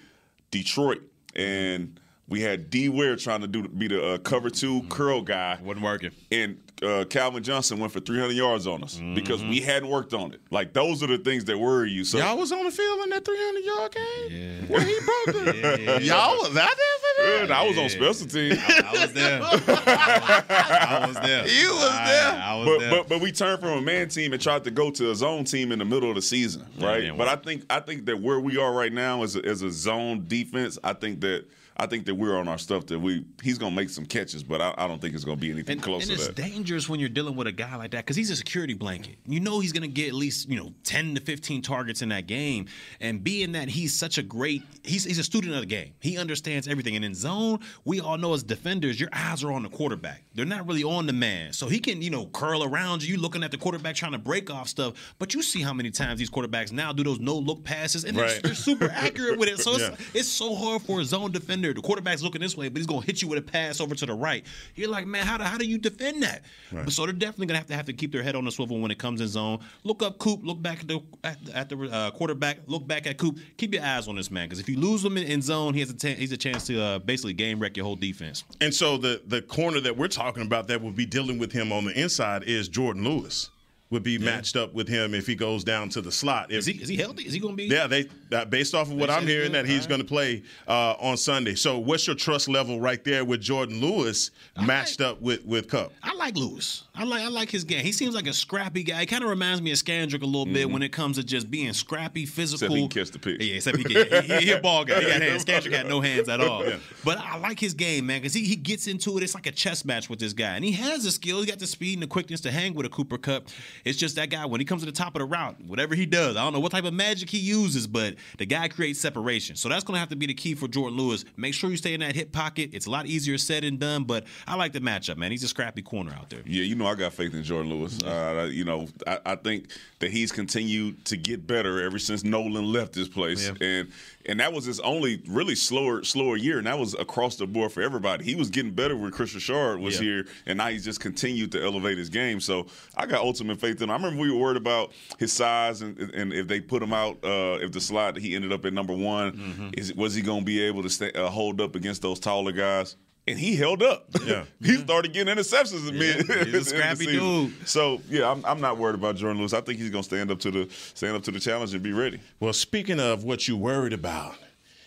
Detroit and we had D Ware trying to do be the uh, cover two curl guy.
Wasn't working.
And uh, Calvin Johnson went for 300 yards on us because we hadn't worked on it. Like those are the things that worry you. So
Y'all was on the field in that 300 yard game? Yeah. Where he broke it? Y'all was out there for that?
and I was on special teams.
I was there. I was there.
You was
I-
there.
I was
But,
there.
but but we turned from a man team and tried to go to a zone team in the middle of the season, right?
man,
but
wow.
I think I think that where we are right now as a, as a zone defense, I think that I think that we're on our stuff that we he's gonna make some catches, but I, I don't think it's gonna be anything
And,
close
and
to
it's
that.
dangerous when you're dealing with a guy like that because he's a security blanket. You know he's going to get at least you know 10 to 15 targets in that game. And being that he's such a great, he's, he's a student of the game. He understands everything. And in zone, we all know as defenders, your eyes are on the quarterback. They're not really on the man. So he can you know curl around you, looking at the quarterback trying to break off stuff. But you see how many times these quarterbacks now do those no look passes, and they're, they're super accurate with it. So it's, it's so hard for a zone defender. The quarterback's looking this way, but he's gonna hit you with a pass over to the right. You're like, man, how do, how do you defend that? But so they're definitely gonna have to have to keep their head on the swivel when it comes in zone. Look up Coop. Look back at the at, at the uh, quarterback. Look back at Coop. Keep your eyes on this man because if you lose him in, in zone, he has a t- he's a chance to uh, basically game wreck your whole defense.
And so the the corner that we're talking about that will be dealing with him on the inside is Jourdan Lewis. Would be matched up with him if he goes down to the slot. If,
Is he is he healthy? Is he gonna be?
Yeah, they uh, based off of what I'm hearing that he's
All
going to play uh, on Sunday. So, what's your trust level right there with Jourdan Lewis matched up with with Kupp?
I like Lewis. I like I like his game. He seems like a scrappy guy. He kind of reminds me of Scandrick a little bit when it comes to just being scrappy, physical.
Except he can catch the pitch.
Yeah, except he can. He, he, he a ball guy. He got hands. Scandrick got no hands at all. But I like his game, man, because he, he gets into it. It's like a chess match with this guy, and he has the skill. He got the speed and the quickness to hang with a Cooper Kupp. It's just that guy when he comes to the top of the route, whatever he does, I don't know what type of magic he uses, but the guy creates separation. So that's going to have to be the key for Jourdan Lewis. Make sure you stay in that hip pocket. It's a lot easier said than done, but I like the matchup, man. He's a scrappy corner out there.
Yeah, you know I got faith in Jourdan Lewis. Uh, you know, I, I think that he's continued to get better ever since Nolan left this place, and and that was his only really slower slower year, and that was across the board for everybody. He was getting better when Kris Richard was
Yeah.
here, and now he's just continued to elevate his game. So I got ultimate faith in him. I remember we were worried about his size and, and if they put him out, uh, if the slot he ended up at number one,
Mm-hmm.
is was he going to be able to stay, uh, hold up against those taller guys? And he held up.
Yeah.
he started getting interceptions in mid.
he's a scrappy dude.
So yeah, I'm, I'm not worried about Jourdan Lewis. I think he's going to stand up to the stand up to the challenge and be ready.
Well, speaking of what you worried about,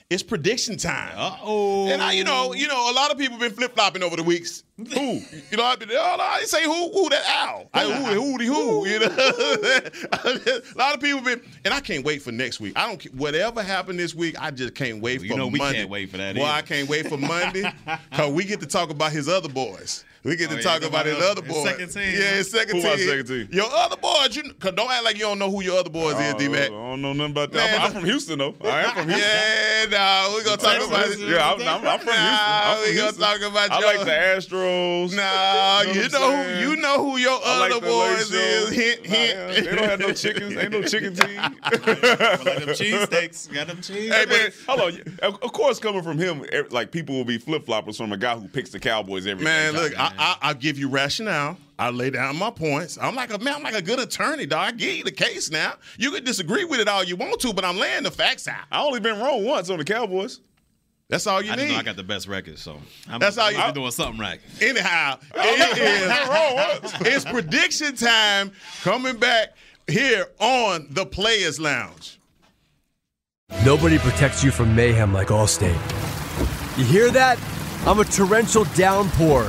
it's prediction time.
Uh oh.
And I, you know, you know, a lot of people have been flip flopping over the weeks. Who, you know, I've been, oh, no, I say who, who that owl, I, who, who, who, you know. a lot of people been, and I can't wait for next week. I don't, whatever happened this week, I just can't wait
You
for
know we
Monday.
can't wait for that either.
I can't wait for Monday because we get to talk about his other boys. We get to
Oh, yeah,
talk about his other boys.
second team,
Yeah, his second
Who
team.
second team?
Your other boys, you cause don't act like you don't know who your other boys is, D Mac.
I don't know nothing about that.
Man,
I'm, I'm from Houston though. I am from Houston.
Yeah, nah, we're gonna talk about it.
Yeah, I'm, I'm, I'm from Houston.
Nah, we gonna talk about
I like the Astros.
Nah,
You know
you know, who you know who your
like
other
the
boys is. Hint, hint.
They don't have no chickens. Ain't no chicken team.
Like them cheesesteaks. Got them cheese.
Hey man, hold on. Of of course, coming from him, er- like people will be flip floppers from a guy who picks the Cowboys every
Man, look, I, I, I'll give you rationale. I lay down my points. I'm like a man. I'm like a good attorney, dog. I give you the case now. You can disagree with it all you want to, but I'm laying the facts out.
I only been wrong once on the Cowboys.
That's all you
I
need.
know I got the best record, so I'm,
That's all you-
I'm doing something right.
Anyhow, it is, it's prediction time coming back here on the Players Lounge.
Nobody protects you from mayhem like Allstate. You hear that? I'm a torrential downpour.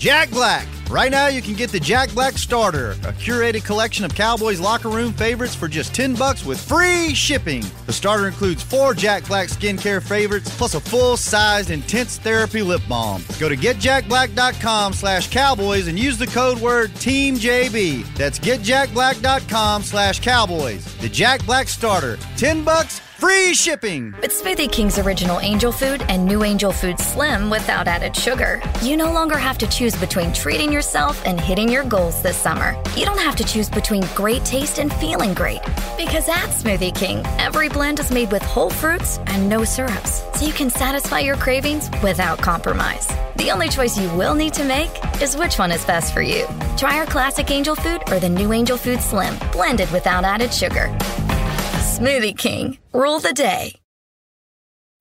Jack Black. Right now, you can get the Jack Black Starter, a curated collection of Cowboys locker room favorites for just 10 bucks with free shipping. The starter includes four Jack Black skincare favorites plus a full-sized intense therapy lip balm. Go to getjackblack.com slash cowboys and use the code word TEAMJB. That's getjackblack.com slash cowboys. The Jack Black Starter, 10 bucks, free shipping.
With Smoothie King's original angel food and new angel food slim without added sugar, you no longer have to choose between treating yourself and hitting your goals this summer. You don't have to choose between great taste and feeling great. Because at Smoothie King, every blend is made with whole fruits and no syrups, so you can satisfy your cravings without compromise. The only choice you will need to make is which one is best for you. Try our classic angel food or the new angel food slim, blended without added sugar. Smoothie King, rule the day.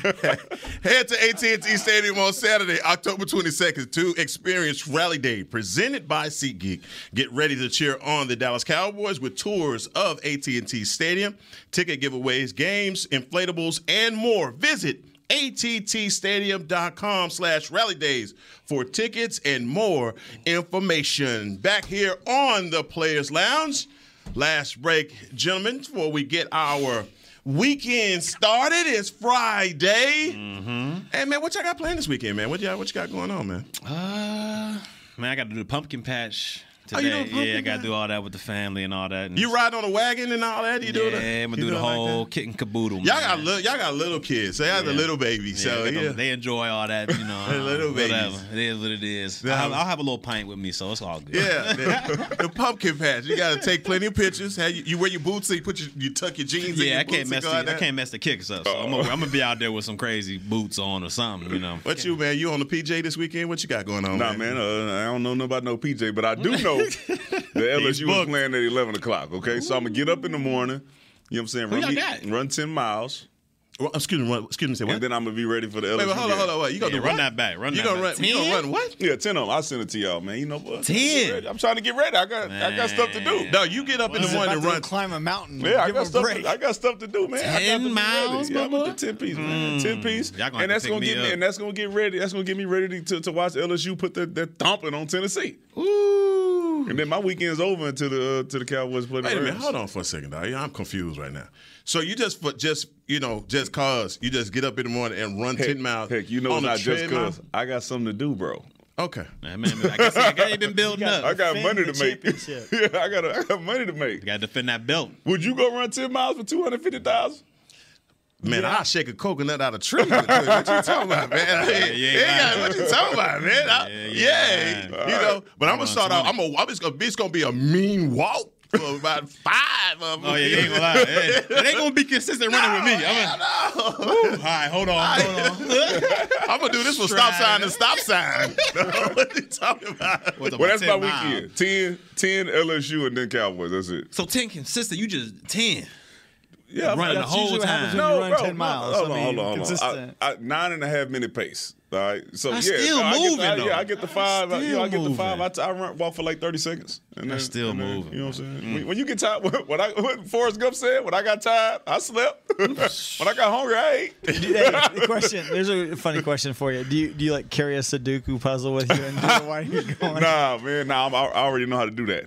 Head to AT&T Stadium on Saturday, October 22nd to experience Rally Day presented by SeatGeek. Get ready to cheer on the Dallas Cowboys with tours of AT&T Stadium, ticket giveaways, games, inflatables, and more. Visit attstadium.com slash rally days for tickets and more information. Back here on the Players Lounge. Last break, gentlemen, before we get our weekend started. It's Friday. Mm-hmm. Hey man, what y'all got playing this weekend, man? What y'all what you got going on, man?
Uh, man, I got to do the pumpkin patch today.
doing pumpkin
yeah, I got to do all that with the family and all that. And
You ride on a wagon and all that? You do
yeah,
the,
I'm gonna do the
it like
whole
that?
kit and caboodle.
Y'all got little, y'all got little kids. They have the
Yeah.
little babies. so
they,
yeah.
they enjoy all that, you know.
The little
whatever.
babies.
It is what it is.
Yeah.
I'll, have, I'll have a little pint with me, so it's all good.
Yeah, the, the pumpkin patch. You got to take plenty of pictures. Have you, you wear your boots, so you put your, you tuck your jeans in.
Yeah,
your
I can't mess the, I can't mess the kicks up. So I'm gonna, I'm gonna be out there with some crazy boots on or something, you know.
What you man? You on the PJ this weekend? What you got going on?
Nah, man, uh, I don't know nothing about no PJ, but I do know the LSU was playing at 11 o'clock, okay? So I'm going to get up in the morning, you know what I'm saying?
Who
Run,
y'all
me-
got?
run 10 miles.
Well, excuse me, excuse me, say what?
And then I'm going to be ready for the LSU
Wait, wait, hold on, hold on, wait. You gonna do what? You gonna run? You gonna run what?
Yeah, 10 of them. I'll send it to y'all, man. You know what?
10?
I'm trying to get ready. I got I got stuff to do.
No, you get up in the morning and run.
climb a mountain.
Yeah, I got stuff. To, I got stuff to do, man. I got
10 miles,
ready. Yeah, I'm
Bubba?
with the ten piece, man. Mm. Ten piece,
Y'all gonna
and that's gonna get
me
me,
up.
and that's gonna get ready. That's gonna get me ready to, to watch LSU put that that thumping on Tennessee.
Ooh.
And then my weekend's over until the uh, to the Cowboys play.
Wait a minute, hold on for a second, dog. I'm confused right now. So you just for just you know just cause you just get up in the morning and run
Heck,
ten miles.
Heck, you know
on
it's not just
treadmill?
cause I got something to do, bro.
Okay.
Man, man, I guess I got been building up.
I got money to make. yeah, I got I got money to make.
You got to defend that belt.
Would you go run ten miles for two hundred fifty thousand?
Man, I'll shake a coconut out of tree. What you talking about, man?
Yeah, you ain't
Yeah, what you talking about, man? I-
Yeah, you
yeah,
ain't
you know. But I'm gonna start out. I'm
Tony.
gonna. I'm just gonna. It's gonna be a mean walk for about five of them.
Oh yeah, you ain't gonna lie. It, it ain't gonna be consistent running with me. I'm gonna, All right, hold on, hold on.
I'm gonna do this with stop sign and stop sign. what you talking about?
What's up,
Well, that's my
miles?
weekend. 10, 10 LSU and then Cowboys. That's it.
So ten consistent. You just ten.
Yeah,
running the whole
usually what happens
time.
when you run 10
no,
miles.
Hold
I
on,
mean,
hold on, hold on.
consistent.
I, I, nine and a half minute pace. All right. So
That's
yeah,
still
I get,
moving,
I. Yeah, I get the five. I, you know, I get the
moving.
five. I, t- I run walk for like thirty seconds. And
That's
then-
still
and then,
moving,
You know what I'm
man.
saying? When, mm. when you get tired, what, what I what Forrest Gump said, when I got tired, I slept. when I got hungry, I ate.
Hey, question. There's a funny question for you. Do you do you like carry a Sudoku puzzle with you and do it while you're going?
nah, man. Nah, I'm, I already know how to do that.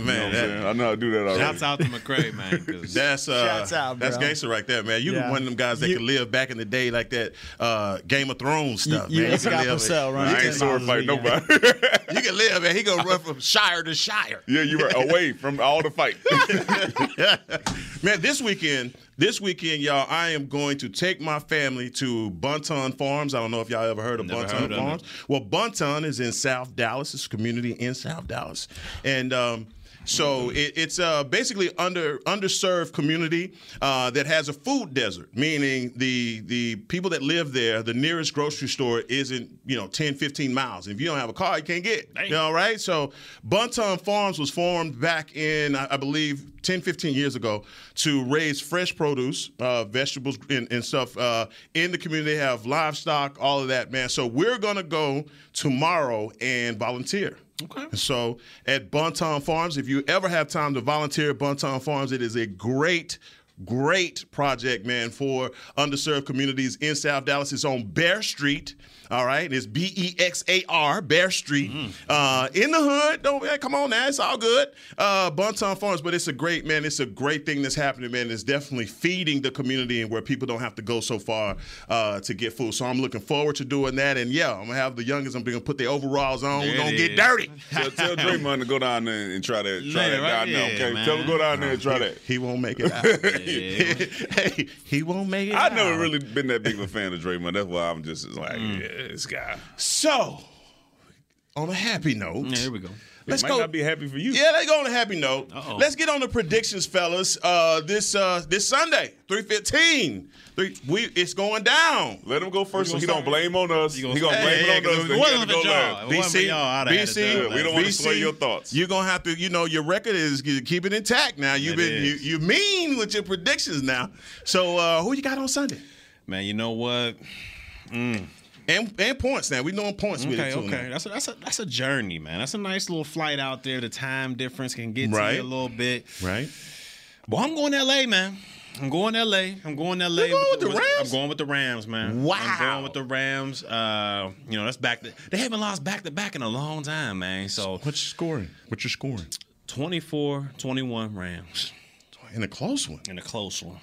You know
Man,
I'm
that-
I know how to do that already.
Shouts out to McCray, man. 'cause-
That's uh,
Shouts out,
that's
bro.
gangster right there, man. You
Yeah.
one of them guys that
You-
can live back in the day like that uh, Game of Thrones stuff,
you
man.
and
can
Scott
live-
Purcell run
I ain't sword
miles
fight nobody.
You can live, man. He gonna run from shire to shire.
yeah, you were away from all the fight.
man, this weekend, this weekend, y'all, I am going to take my family to Bonton Farms. I don't know if y'all ever heard of
Never
Bonton
heard of
Farms. Well, Bonton is in South Dallas. It's a community in South Dallas, and. Um, so it, it's uh, basically under underserved community uh, that has a food desert, meaning the the people that live there, the nearest grocery store isn't you know 10, 15 miles. And if you don't have a car, you can't get. You know, right? So Bonton Farms was formed back in I I believe 10, 15 years ago to raise fresh produce, uh, vegetables, and, and stuff uh, in the community. They have livestock, all of that, man. So we're gonna go tomorrow and volunteer. Okay. So at Bonton Farms, if you ever have time to volunteer at Bonton Farms, it is a great, great project, man, for underserved communities in South Dallas. It's on Bear Street. All right, it's B E X A R, Bear Street, uh, in the hood. Don't come on now, it's all good. Uh, Bonton Farms, but it's a great man. It's a great thing that's happening, man. It's definitely feeding the community and where people don't have to go so far uh, to get food. So I'm looking forward to doing that. And yeah, I'm gonna have the youngest. I'm gonna put the overalls on. We're gonna get dirty.
Tell, tell Draymond to go down there and try that. Try
Yeah,
that
right?
down there, okay?
man.
Tell him to go down there and try
He-
that.
He won't make it out. hey, he won't make it.
I've never really been that big of a fan of Draymond. That's why I'm just like,
Mm.
yeah, this guy.
So, on a happy note,
Yeah, here we go.
Let's
might
go.
not be happy for you.
Yeah, let's go on a happy note.
Uh-oh.
Let's get on the predictions, fellas. Uh, this uh, this Sunday, three fifteen. Three, we it's going down.
Let him go first, so he don't blame on us.
You
He
gonna
gonna
say-
blame
Hey,
it
yeah,
on
'cause
us.
it
then he
wasn't
got to
for
go
y'all.
last.
It wasn't for
y'all. I'd have had it
BC,
we don't want to
BC,
sway your thoughts.
You're gonna have to, you know, your record is keep it intact now. You've
It
been you, you mean with your predictions now. So uh, who you got on Sunday?
Man, you know what? Mm.
And and points now. We doing points with
Okay,
it too.
okay.
now.
That's a, that's a that's a journey, man. That's a nice little flight out there. The time difference can get to you a little bit.
Right.
But I'm going to LA, man. I'm going to LA. I'm going to LA.
You going with the Rams?
I'm going with the Rams, man.
Wow.
I'm going with the Rams. Uh, you know, that's back to they haven't lost back to back in a long time, man. So
What's your scoring? What's your scoring?
24-21 Rams.
In a close one.
In a close one.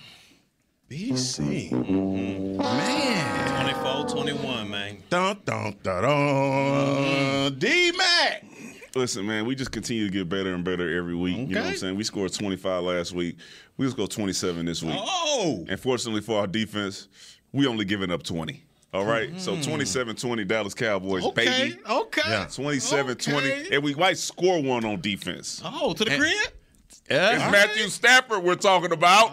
BC.
Mm-hmm.
Man.
24-21, man.
Dun dun dun dun. D Mac.
Listen, man, we just continue to get better and better every week. You know what I'm saying? We scored 25 last week. We just go 27 this week.
Oh.
And fortunately for our defense, we only giving up 20. All right? So 27-20 Dallas Cowboys,
Mm. Okay.
baby.
Okay.
Yeah.
27-20.
Okay.
And we might score one on defense.
Oh, to the crib?
It's Matthew Stafford we're talking about.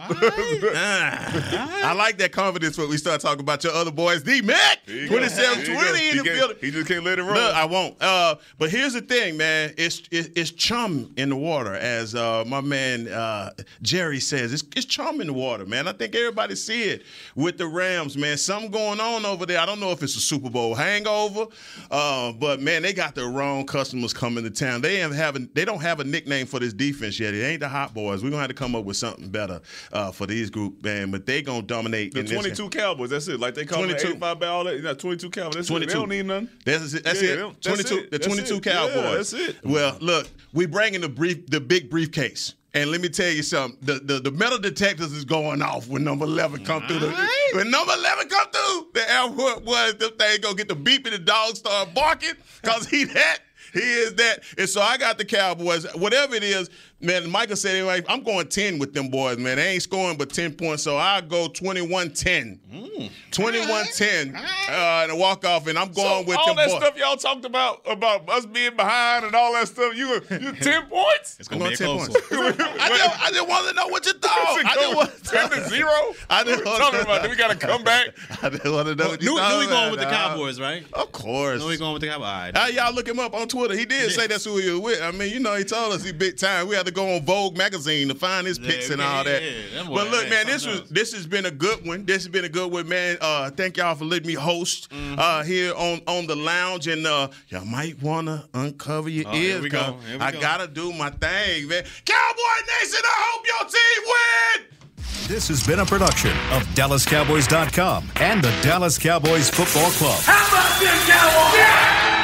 Ah, I like that confidence when we start talking about your other boys. D Mac,
There
27 20 in
He
the building.
He just can't let it run.
Look, I won't. Uh, but here's the thing, man. It's it, it's chum in the water, as uh, my man uh, Jerry says. It's, it's chum in the water, man. I think everybody see it with the Rams, man. Something going on over there. I don't know if it's a Super Bowl hangover, uh, but man, they got the wrong customers coming to town. They ain't having. They don't have a nickname for this defense yet. It ain't the Hot Boys. We're gonna have to come up with something better uh, for these group, man. But they gonna dominate.
the
in this-
22 Cowboys, that's it. Like they call
22.
it 85 by all that. You know, 22 Cowboys. That's 22.
22.
It. They don't need nothing.
That's it. That's
Yeah,
it.
they that's
22.
it.
The
That's
22
it.
Cowboys.
Yeah, that's it.
Well, look, we bringing the brief, the big briefcase. And let me tell you something. The, the the metal detectors is going off when number 11 come through. The, when number 11 come through, the airport boys, them thing gonna get the beep and the dog start barking because he that. He is that. And so I got the Cowboys. Whatever it is, man, Michael said anyway, I'm going 10 with them boys, man. They ain't scoring but 10 points. So I go 21-10. 21-10 uh, and a walk-off, and I'm going
so
with
all
them
that
boys.
stuff y'all talked about about us being behind and all that stuff. You you ten points?
It's
I'm
gonna
going
be a
10
close
points.
one.
I just, I just wanted to know what you thought.
Is it
I just
going
want
ten to zero.
I
What
just
we
want
talking about? Do we got to come back?
I just want to know what you
Knew,
thought.
knew we going with the
about.
Cowboys, right?
Of course.
Knew we going with the Cowboys. All right.
Uh, y'all look him up on Twitter. He did say that's who he was with. I mean, you know, he told us he big time. We had to go on Vogue magazine to find his picks and all that.
yeah, that
but look, man, this was
else.
this has been a good one. This has been a good one, man. Uh, thank y'all for letting me host
Mm-hmm.
uh, here on on the lounge, and uh, y'all might wanna uncover your
Oh,
ears.
we go.
'cause
Here we
I
go.
gotta do my thing, man. Cowboy Nation, I hope your team win.
This has been a production of DallasCowboys.com and the Dallas Cowboys Football Club.
How about this, Cowboys?